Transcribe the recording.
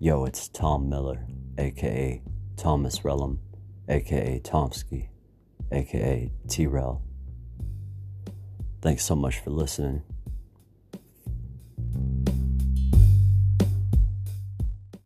Yo, it's Tom Miller, aka Thomas Relum, aka Tomsky, aka T Rel. Thanks so much for listening.